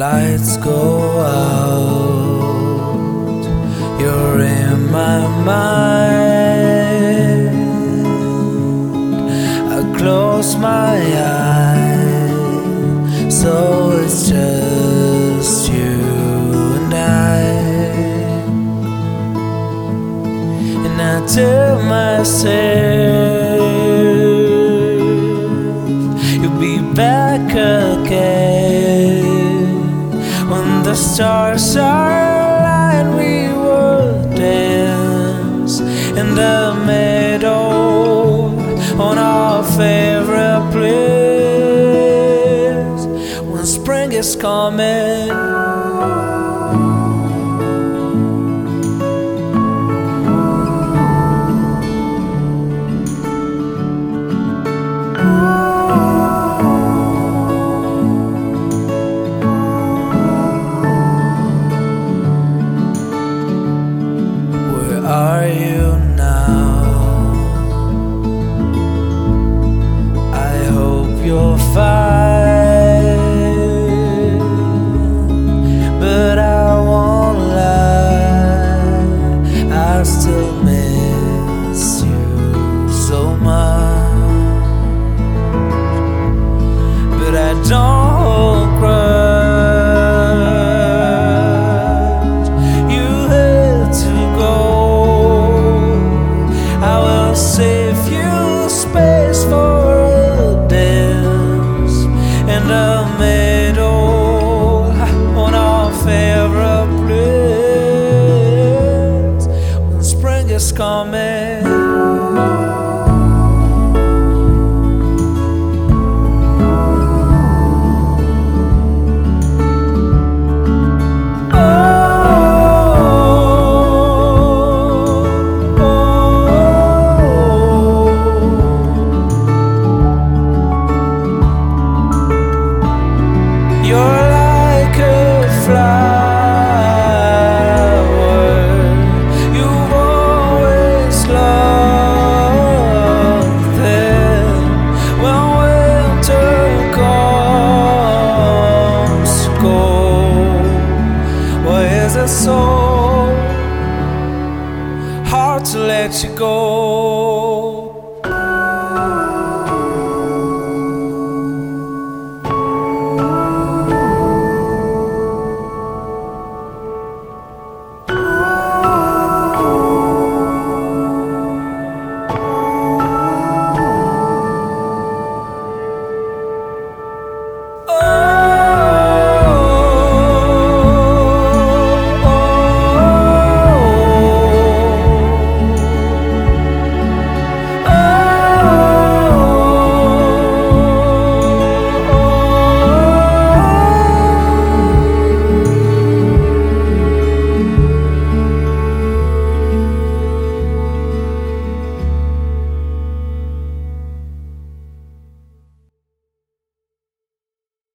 Lights go out, you're in my mind. I close my eyes, so it's just you and I. And I tell myself stars are aligned. We will dance in the meadow on our favorite place when spring is coming. coming as a soul, hard to let you go.